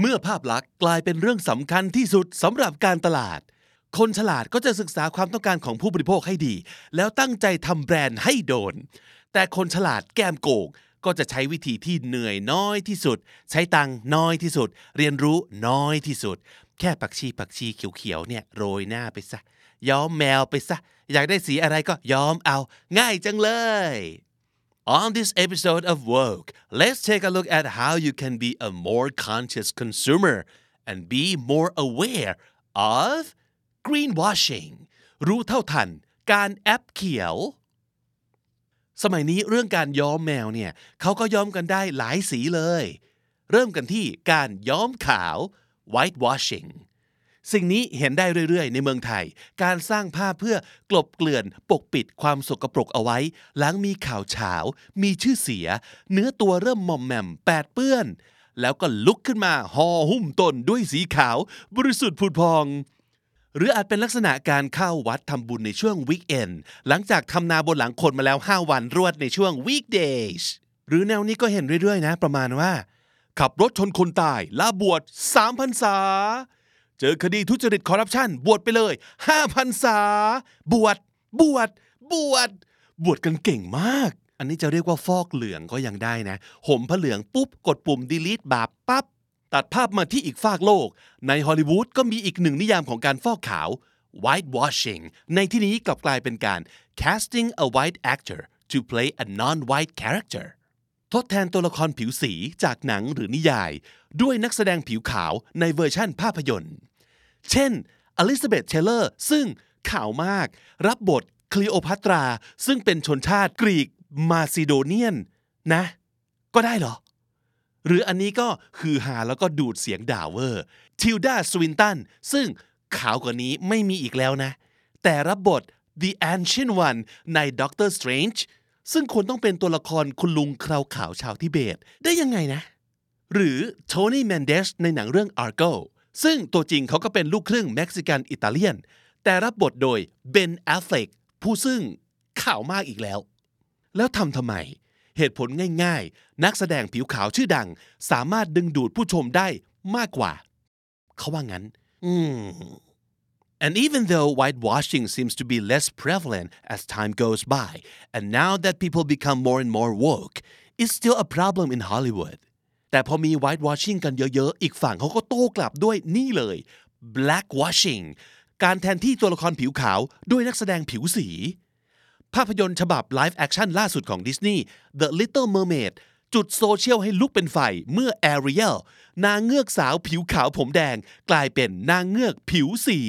เมื่อภาพลักษณ์กลายเป็นเรื่องสำคัญที่สุดสำหรับการตลาด คนฉลาดก็จะศึกษาความต้องการของผู้บริโภคให้ดี แล้วตั้งใจทำแบรนด์ให้โดน แต่คนฉลาดแก้มโกงก็จะใช้วิธีที่เหนื่อยน้อยที่สุด ใช้ตังน้อยที่สุด เรียนรู้น้อยที่สุด แค่ผักชีผักชีเขียวๆเนี่ยโรยหน้าไปซะย้อมแมวไปซะ อยากได้สีอะไรก็ย้อมเอา ง่ายจังเลย On this episode of Woke, let's take a look at how you can be a more conscious consumer and be more aware of greenwashing รู้เท่าทันการแอปเขียว สมัยนี้เรื่องการย้อมแมวเนี่ยเขาก็ย้อมกันได้หลายสีเลย เริ่มกันที่การย้อมขาว whitewashing สิ่งนี้เห็นได้เรื่อยๆ ในเมืองไทย การสร้างภาพเพื่อกลบเกลื่อนปกปิดความสกปรกเอาไว้ หลังมีข่าวเฉามีชื่อเสีย เนื้อตัวเริ่มมอมแมมแปดเปื้อน แล้วก็ลุกขึ้นมาห่อหุ้มตนด้วยสีขาว บริสุทธิ์ผุดพองหรืออาจเป็นลักษณะการเข้าวัดทำบุญในช่วงวีคเอนหลังจากทำนาบนหลังคนมาแล้ว 5 วันรวดในช่วง weekdays หรือแนวนี้ก็เห็นเรื่อยๆนะ ประมาณว่า ขับรถชนคนตายลาบวช3พันษา เจอคดีทุจริตคอร์รัปชันบวชไปเลย5,000ษา บวช บวช บวช บวชกันเก่งมาก อันนี้จะเรียกว่าฟอกเหลืองก็ยังได้นะ ห่มผ้าเหลืองปุ๊บ กดปุ่ม delete บาปปั๊บ ตัดภาพมาที่อีกฝากโลก ในฮอลลีวูดก็มีอีกหนึ่งนิยามของการฟอกขาว whitewashing ในที่นี้กลับกลายเป็นการ casting a white actor to play a non-white character ทดแทนตัวละครผิวสีจากหนังหรือนิยาย ด้วยนักแสดงผิวขาวในเวอร์ชั่นภาพยนตร์ เช่นอลิซาเบธเทเลอร์ซึ่งขาวมาก รับบทคลีโอพัตรา ซึ่งเป็นชนชาติกรีกมาซิโดเนียนนะ ก็ได้เหรอ หรืออันนี้ก็ฮือฮาแล้วก็ดูดเสียงด่าเวอร์ทิลดาสวินตันซึ่งขาวกว่านี้ไม่มีอีกแล้วนะ แต่รับบท The Ancient One ใน Doctor Strange ซึ่งควรต้องเป็นตัวละครคุณลุงเคราขาวชาวทิเบต ได้ยังไงนะ หรือ Tony Mendez ในหนังเรื่อง Argo ซึ่งตัวจริงเขาก็เป็นลูกครึ่งเม็กซิกันอิตาเลียน แต่รับบทโดย Ben Affleck ผู้ซึ่งขาวมากอีกแล้ว แล้วทำทำไม เหตุผลง่ายๆ นักแสดงผิวขาวชื่อดัง สามารถดึงดูดผู้ชมได้มากกว่า เขาว่างั้น อืม And even though whitewashing seems to be less prevalent as time goes by, and now that people become more and more woke, it's still a problem in Hollywood. แต่พอมี whitewashing กันเยอะๆ อีกฝั่งเขาก็โต้กลับด้วยนี่เลย blackwashing การแทนที่ตัวละครผิวขาวด้วยนักแสดงผิวสี ภาพยนตร์ฉบับ live action ล่าสุดของดิสนีย์ The Little Mermaid จุดโซเชียลให้ลุกเป็นไฟเมื่อ Ariel นางเงือกสาวผิวขาวผมแดง กลายเป็นนางเงือกผิวสี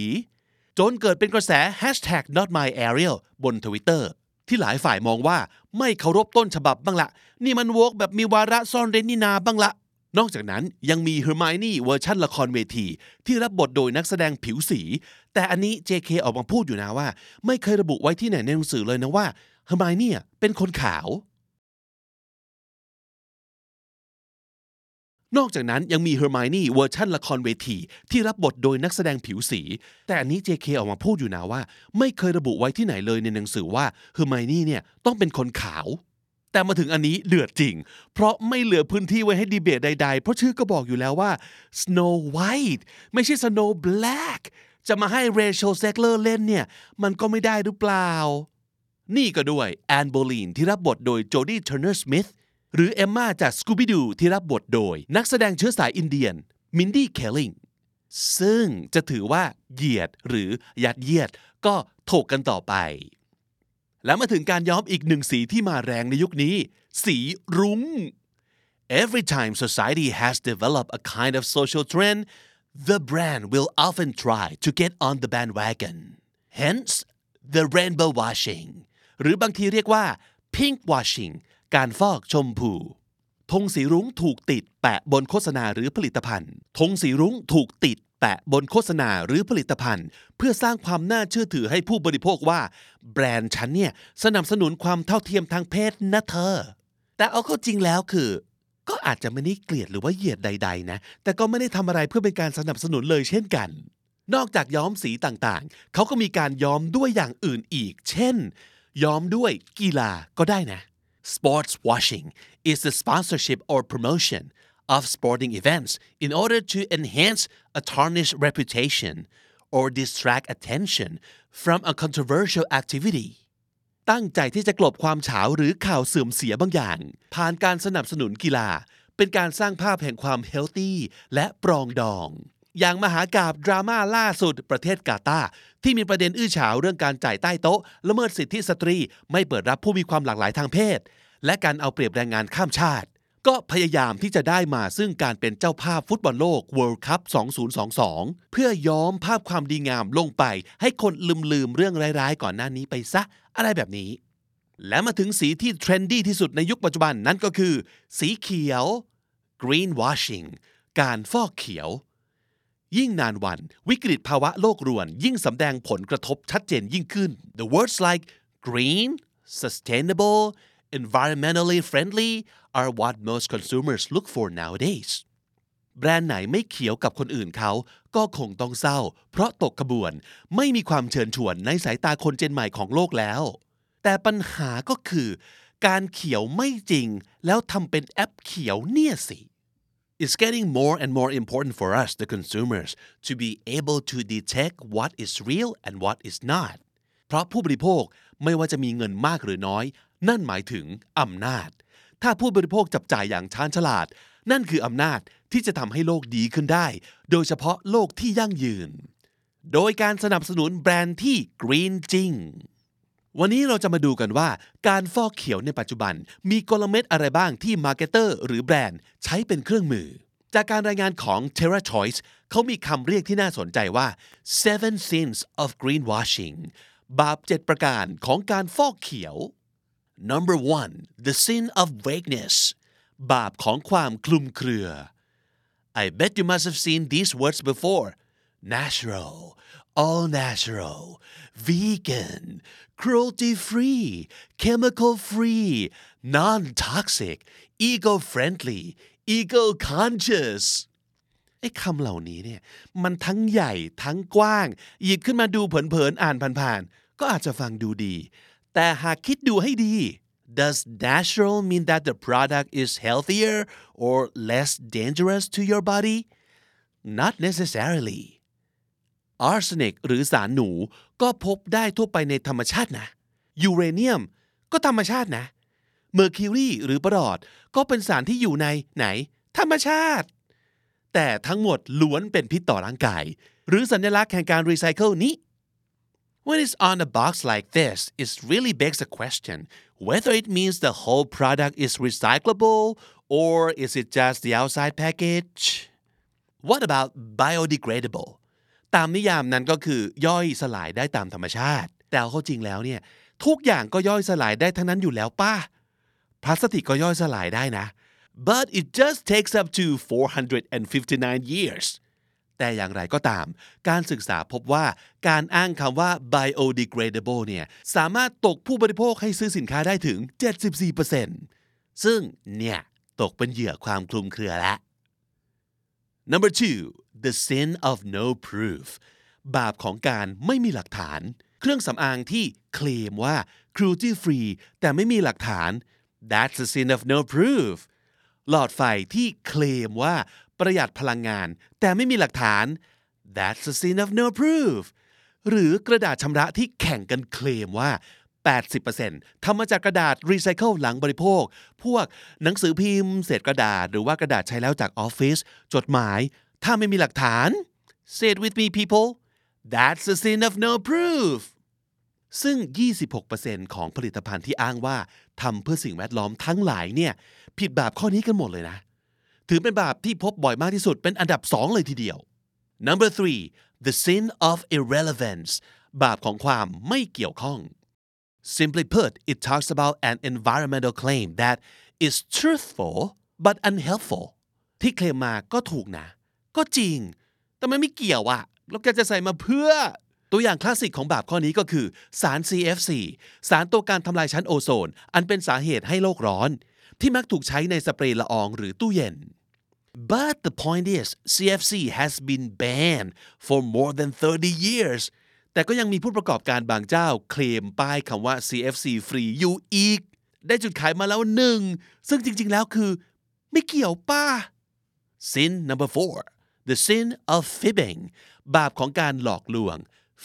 จนเกิดเป็นกระแส hashtag not my Ariel บนทวิตเตอร์ ที่หลายฝ่ายมองว่าไม่เคารพต้นฉบับบ้างละ นี่มัน woke แบบมีวาระซ่อนเร้นนินาบ้างละ นอกจากนั้นยังมี Hermione เวอร์ชันละครเวที ที่รับบทโดยนักแสดงผิวสี แต่อันนี้ JK ออกมาพูดอยู่นะว่า ไม่เคยระบุไว้ที่ไหนในหนังสือเลยนะว่า Hermione เป็นคนขาว นอกจากนั้นยังมี Hermione เวอร์ชันละครเวที ที่รับบทโดยนักแสดงผิวสี แต่อันนี้ JK ออกมาพูดอยู่นะว่า ไม่เคยระบุไว้ที่ไหนเลยในหนังสือว่า Hermione เนี่ยต้องเป็นคนขาว แต่มาถึงอันนี้เดือดจริง เพราะไม่เหลือพื้นที่ไว้ให้ดีเบตใด ๆ เพราะชื่อก็บอกอยู่แล้วว่า Snow White ไม่ใช่ Snow Black จะมาให้ Rachel Zegler เล่นเนี่ยมันก็ไม่ได้หรือเปล่า นี่ก็ด้วย Anne Boleyn ที่รับบทโดย Jodie Turner-Smith หรือเอมมาจากสกูบิดูที่รับบทโดย นักแสดงเชื้อสาย Indianมินดี้เคลลิงซึ่งจะถือว่าเหยียดหรือยัดเยียดก็ถกกันต่อไป แล้วมาถึงการย้อมอีกหนึ่งสีที่มาแรงในยุคนี้ สีรุง้ง Every time society has developed a kind of social trend the brand will often try to get on the bandwagon hence the rainbow washing หรือบางทีเรียกว่า pink washing การฟอกชมพูธงสีรุ้งถูกติดแปะบนโฆษณาหรือผลิตภัณฑ์ธงสีรุ้งถูกติดแปะบนโฆษณาหรือผลิตภัณฑ์ เพื่อสร้างความน่าเชื่อถือให้ผู้บริโภคว่า แบรนด์ฉันเนี่ยสนับสนุนความเท่าเทียมทางเพศนะเธอ แต่เอาเข้าจริงแล้วคือ ก็อาจจะไม่ได้เกลียดหรือว่าเหยียดใด ๆ นะ แต่ก็ไม่ได้ทำอะไรเพื่อเป็นการสนับสนุนเลยเช่นกัน นอกจากย้อมสีต่างๆ เขาก็มีการย้อมด้วยอย่างอื่นอีก เช่น ย้อมด้วยกีฬาก็ได้นะ Sports washing is the sponsorship or promotion of sporting events in order to enhance a tarnished reputation or distract attention from a controversial activity ตั้งใจที่จะกลบความเฉาหรือข่าวเสื่อมเสียบางอย่าง ผ่านการสนับสนุนกีฬา เป็นการสร้างภาพแห่งความเฮลตี้และปรองดอง อย่างมหากาบดราม่าล่าสุดประเทศกาตาที่มีประเด็นอื้อฉาวเรื่องการจ่ายใต้โต๊ะ ละเมิดสิทธิสตรี ไม่เปิดรับผู้มีความหลากหลายทางเพศ และการเอาเปรียบแรงงานข้ามชาติ ก็พยายามที่จะได้มาซึ่งการเป็นเจ้าภาพฟุตบอลโลก World Cup 2022 เพื่อย้อมภาพความดีงามลงไป ให้คนลืมลืมเรื่องร้ายๆ ก่อนหน้านี้ไปซะอะไรแบบนี้ และมาถึงสีที่ trendy ที่สุดในยุคปัจจุบันนั่นก็คือ สีเขียว greenwashing การฟอกเขียว ยิ่งนานวันวิกฤตภาวะโลกรวน ยิ่งสำแดงผลกระทบชัดเจนยิ่งขึ้น The words like green sustainable environmentally friendly are what most consumers look for nowadays แบรนด์ไหนไม่เขียวกับคนอื่นเขา ก็คงต้องเศร้า เพราะตกขบวน ไม่มีความเชิญชวนในสายตาคนเจนใหม่ของโลกแล้ว แต่ปัญหาก็คือ การเขียวไม่จริง แล้วทำเป็นแอปเขียวเนี่ยสิ It's getting more and more important for us, the consumers, to be able to detect what is real and what is not. เพราะผู้บริโภคไม่ว่าจะมีเงินมากหรือน้อย นั่นหมายถึงอำนาจ ถ้าผู้บริโภคจับจ่ายอย่างชาญฉลาด นั่นคืออำนาจที่จะทำให้โลกดีขึ้นได้ โดยเฉพาะโลกที่ยั่งยืน โดยการสนับสนุนแบรนด์ที่ green จริง วันนี้เราจะมาดูกันว่าการฟอกเขียวในปัจจุบัน มีกลเม็ดอะไรบ้างที่ marketer หรือแบรนด์ใช้เป็นเครื่องมือ จากการรายงานของ Terra Choice เขามีคำเรียกที่น่าสนใจว่า seven sins of greenwashing บาป7ประการของการฟอกเขียว number one the sin of vagueness บาปของความคลุมเครือ I bet you must have seen these words before natural all natural vegan cruelty free chemical free non toxic eco friendly eco conscious ไอ้คำเหล่านี้เนี่ยมันทั้งใหญ่ทั้งกว้าง หยิบขึ้นมาดูเผินๆอ่านผ่านๆ ก็อาจจะฟังดูดี แต่หากคิดดูให้ดี Does natural mean that the product is healthier or less dangerous to your body? Not necessarily. Arsenic หรือสารหนูก็พบได้ทั่วไปในธรรมชาตินะ ยูเรเนียมก็ธรรมชาตินะ mercury หรือประหลอดก็เป็นสารที่อยู่ในไหน ธรรมชาติ แต่ทั้งหมดล้วนเป็นพิษต่อร่างกาย หรือสัญลักษณ์แห่งการรีไซเคิลนี้ When it's on a box like this, it really begs the question whether it means the whole product is recyclable or is it just the outside package? What about biodegradable? ตามนิยามนั้นก็คือย่อยสลายได้ตามธรรมชาติ แต่เอาเข้าจริงแล้วเนี่ยทุกอย่างก็ย่อยสลายได้ทั้งนั้นอยู่แล้วป้าพลาสติกก็ย่อยสลายได้นะ but it just takes up to 459 years แต่อย่างไรก็ตาม การศึกษาพบว่าการอ้างคำว่า biodegradable เนี่ยสามารถตกผู้บริโภคให้ซื้อสินค้าได้ถึง 74%ซึ่งเนี่ย ตกเป็นเหยื่อความคลุมเครือแล้ว number two the sin of no proof บาปของการไม่มีหลักฐาน เครื่องสำอางที่เคลมว่า cruelty free แต่ไม่มีหลักฐาน that's the sin of no proof หลอดไฟที่เคลมว่าประหยัดพลังงาน แต่ไม่มีหลักฐาน that's the sin of no proof หรือกระดาษชำระที่แข่งกันเคลมว่า 80%ทำมาจากกระดาษรีไซเคิลหลังบริโภค พวกหนังสือพิมพ์ เศษกระดาษ หรือว่ากระดาษใช้แล้วจากออฟฟิศ จดหมาย ถ้าไม่มีหลักฐาน say it with me people that's the sin of no proof ซึ่ง 26%ของผลิตภัณฑ์ที่อ้างว่าทำเพื่อสิ่งแวดล้อมทั้งหลายเนี่ย ผิดบาปข้อนี้กันหมดเลยนะ ถือเป็นบาปที่พบบ่อยมากที่สุดเป็นอันดับ 2 เลยทีเดียว number three the sin of irrelevance บาปของความไม่เกี่ยวข้อง simply put it talks about an environmental claim that is truthful but unhelpful ที่เคลมมาก็ถูกนะ ก็จริง แต่มันไม่เกี่ยวอะแล้วแกจะใส่มาเพื่อ ตัวอย่างคลาสสิกของบาปข้อนี้ก็คือ สาร CFC สารตัวการทำลายชั้นโอโซน อันเป็นสาเหตุให้โลกร้อน ที่มักถูกใช้ในสเปรย์ละอองหรือตู้เย็น but the point is CFC has been banned for more than 30 years แต่ก็ยังมีผู้ประกอบการบางเจ้า เคลมป้ายคำว่า CFC ฟรีอยู่อีก ได้จุดขายมาแล้วหนึ่ง ซึ่งจริงๆแล้วคือ ไม่เกี่ยวป้า sin number four the sin of fibbing บาปของการหลอกลวง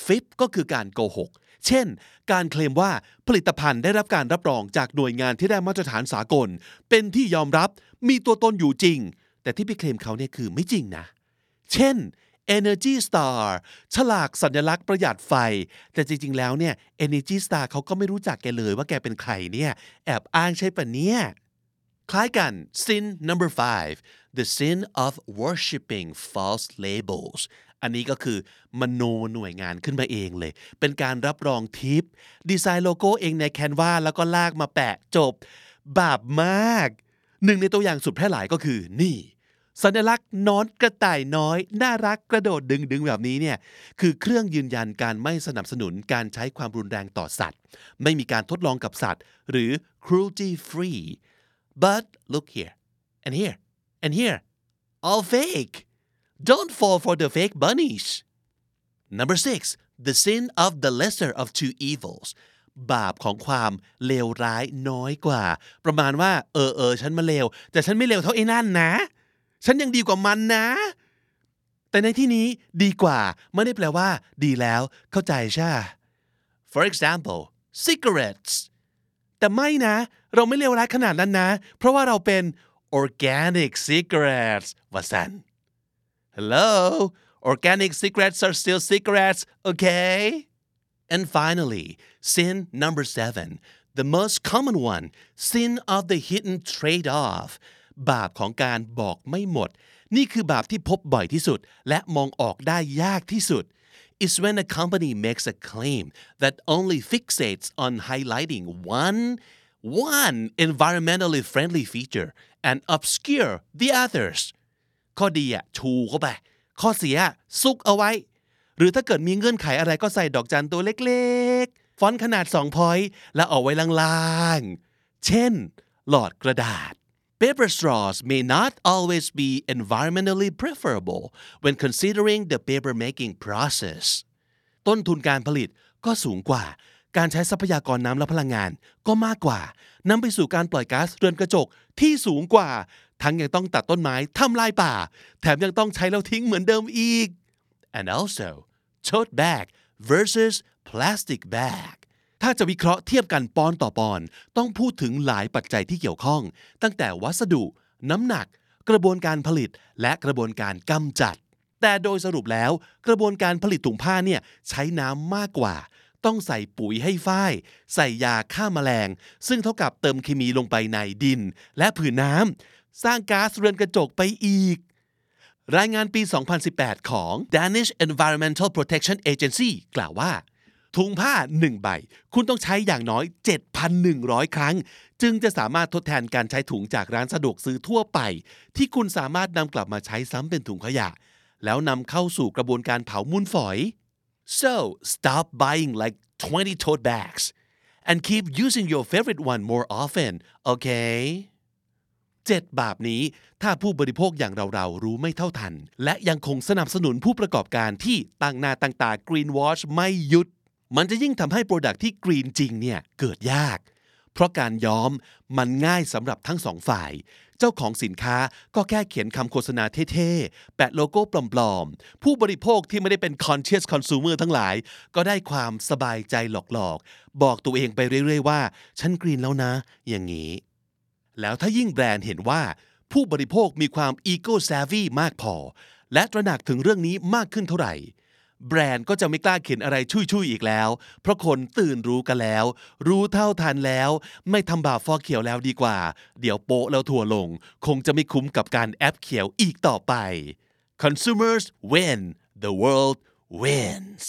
fib ก็คือการโกหก เช่น การเคลมว่าผลิตภัณฑ์ได้รับการรับรองจากหน่วยงานที่ได้มาตรฐานสากล เป็นที่ยอมรับมีตัวตนอยู่จริง แต่ที่ไปเคลมเขาเนี่ยคือไม่จริงนะ เช่น Energy Star ฉลากสัญลักษณ์ประหยัดไฟ แต่จริง ๆ แล้วเนี่ย Energy Star เขาก็ไม่รู้จักแกเลยว่าแกเป็นใครเนี่ย แอบอ้างใช่ปะเนี่ย คล้ายกัน sin number five the sin of worshipping false labels อันนี้ก็คือมโนหน่วยงานขึ้นมาเองเลย เป็นการรับรองทิป ดีไซน์โลโก้เองใน Canva แล้วก็ลากมาแปะจบ บาปมาก หนึ่งในตัวอย่างสุดแพร่หลายก็คือ นี่ สัญลักษณ์นอนกระต่ายน้อย น่ารักกระโดดดึงดึงแบบนี้เนี่ย คือเครื่องยืนยันการไม่สนับสนุนการใช้ความรุนแรงต่อสัตว์ ไม่มีการทดลองกับสัตว์ หรือ cruelty free but look here and here and here all fake don't fall for the fake bunnies number six the sin of the lesser of two evils บาปของความเลวร้ายน้อยกว่า ประมาณว่า เออเออฉันมาเลว แต่ฉันไม่เลวเท่าไอ้นั่นนะ ฉันยังดีกว่ามันนะ แต่ในที่นี้ดีกว่า ไม่ได้แปลว่า ดีแล้ว เข้าใจใช่ for example cigarettes แต่ไม่นะ เราไม่เลวร้ายขนาดนั้นนะ เพราะว่าเราเป็น organic cigarettes ว่าสัน Hello organic cigarettes are still cigarettes okay and finally sin number seven the most common one sin of the hidden trade off บาปของการบอกไม่หมด นี่คือบาปที่พบบ่อยที่สุด และมองออกได้ยากที่สุด is when a company makes a claim that only fixates on highlighting one one environmentally friendly feature and obscure the others ข้อดีอะชูเข้าไป ข้อเสียซุกเอาไว้ หรือถ้าเกิดมีเงื่อนไขอะไรก็ใส่ดอกจันตัวเล็กๆ ฟอนต์ขนาด2 point แล้วเอาไว้ล่างๆ เช่น หลอดกระดาษ Paper straws may not always be environmentally preferable when considering the paper making process ต้นทุนการผลิตก็สูงกว่า การใช้ทรัพยากรน้ำและพลังงานก็มากกว่านำไปสู่การปล่อยก๊าซเรือนกระจกที่สูงกว่า ทั้งยังต้องตัดต้นไม้ทำลายป่า แถมยังต้องใช้แล้วทิ้งเหมือนเดิมอีก and also tote bag versus plastic bag ถ้าจะวิเคราะห์เทียบกันปอนต่อปอน ต้องพูดถึงหลายปัจจัยที่เกี่ยวข้อง ตั้งแต่วัสดุ น้ำหนัก กระบวนการผลิต และกระบวนการกำจัด แต่โดยสรุปแล้ว กระบวนการผลิตถุงผ้าเนี่ยใช้น้ำมากกว่า ต้องใส่ปุ๋ยให้ฝ้าย ใส่ยาฆ่ามาแมลง ซึ่งเท่ากับเติมเคมีลงไปในดิน และผืนน้ำสร้างก๊าซเรือนกระจกไปอีกรายงานปี 2018 ของ Danish Environmental Protection Agency กล่าวว่า ถุงผ้า 1 ใบ คุณต้องใช้อย่างน้อย 7,100 ครั้ง จึงจะสามารถทดแทนการใช้ถุงจากร้านสะดวกซื้อทั่วไป ที่คุณสามารถนำกลับมาใช้ซ้ำเป็นถุงขยะ แล้วนำเข้าสู่กระบวนการเผามูลฝอย so stop buying like 20 tote bags and keep using your favorite one more often okay เจ็ดบาปนี้ถ้าผู้บริโภคอย่างเราๆรู้ไม่เท่าทัน และยังคงสนับสนุนผู้ประกอบการที่ตั้งหน้าตั้งตา green wash ไม่หยุด มันจะยิ่งทำให้โปรดักที่ green จริงเนี่ยเกิดยาก เพราะการย้อมมันง่ายสำหรับทั้งสองฝ่าย เจ้าของสินค้าก็แค่เขียนคำโฆษณาเท่ๆ แปะโลโก้ปลอมๆ ผู้บริโภคที่ไม่ได้เป็น conscious consumer ทั้งหลาย ก็ได้ความสบายใจหลอกๆ บอกตัวเองไปเรื่อยๆว่า ฉันกรีนแล้วนะ อย่างนี้ แล้วถ้ายิ่งแบรนด์เห็นว่า ผู้บริโภคมีความ ego savvy มากพอ และตระหนักถึงเรื่องนี้มากขึ้นเท่าไหร่ แบรนด์ก็จะไม่กล้าเขียนอะไรชุยๆอีกแล้ว เพราะคนตื่นรู้กันแล้ว รู้เท่าทันแล้ว ไม่ทำบาปฟอกเขียวแล้วดีกว่า เดี๋ยวโป๊ะแล้วทั่วลง คงจะไม่คุ้มกับการแอปเขียวอีกต่อไป consumers win the world wins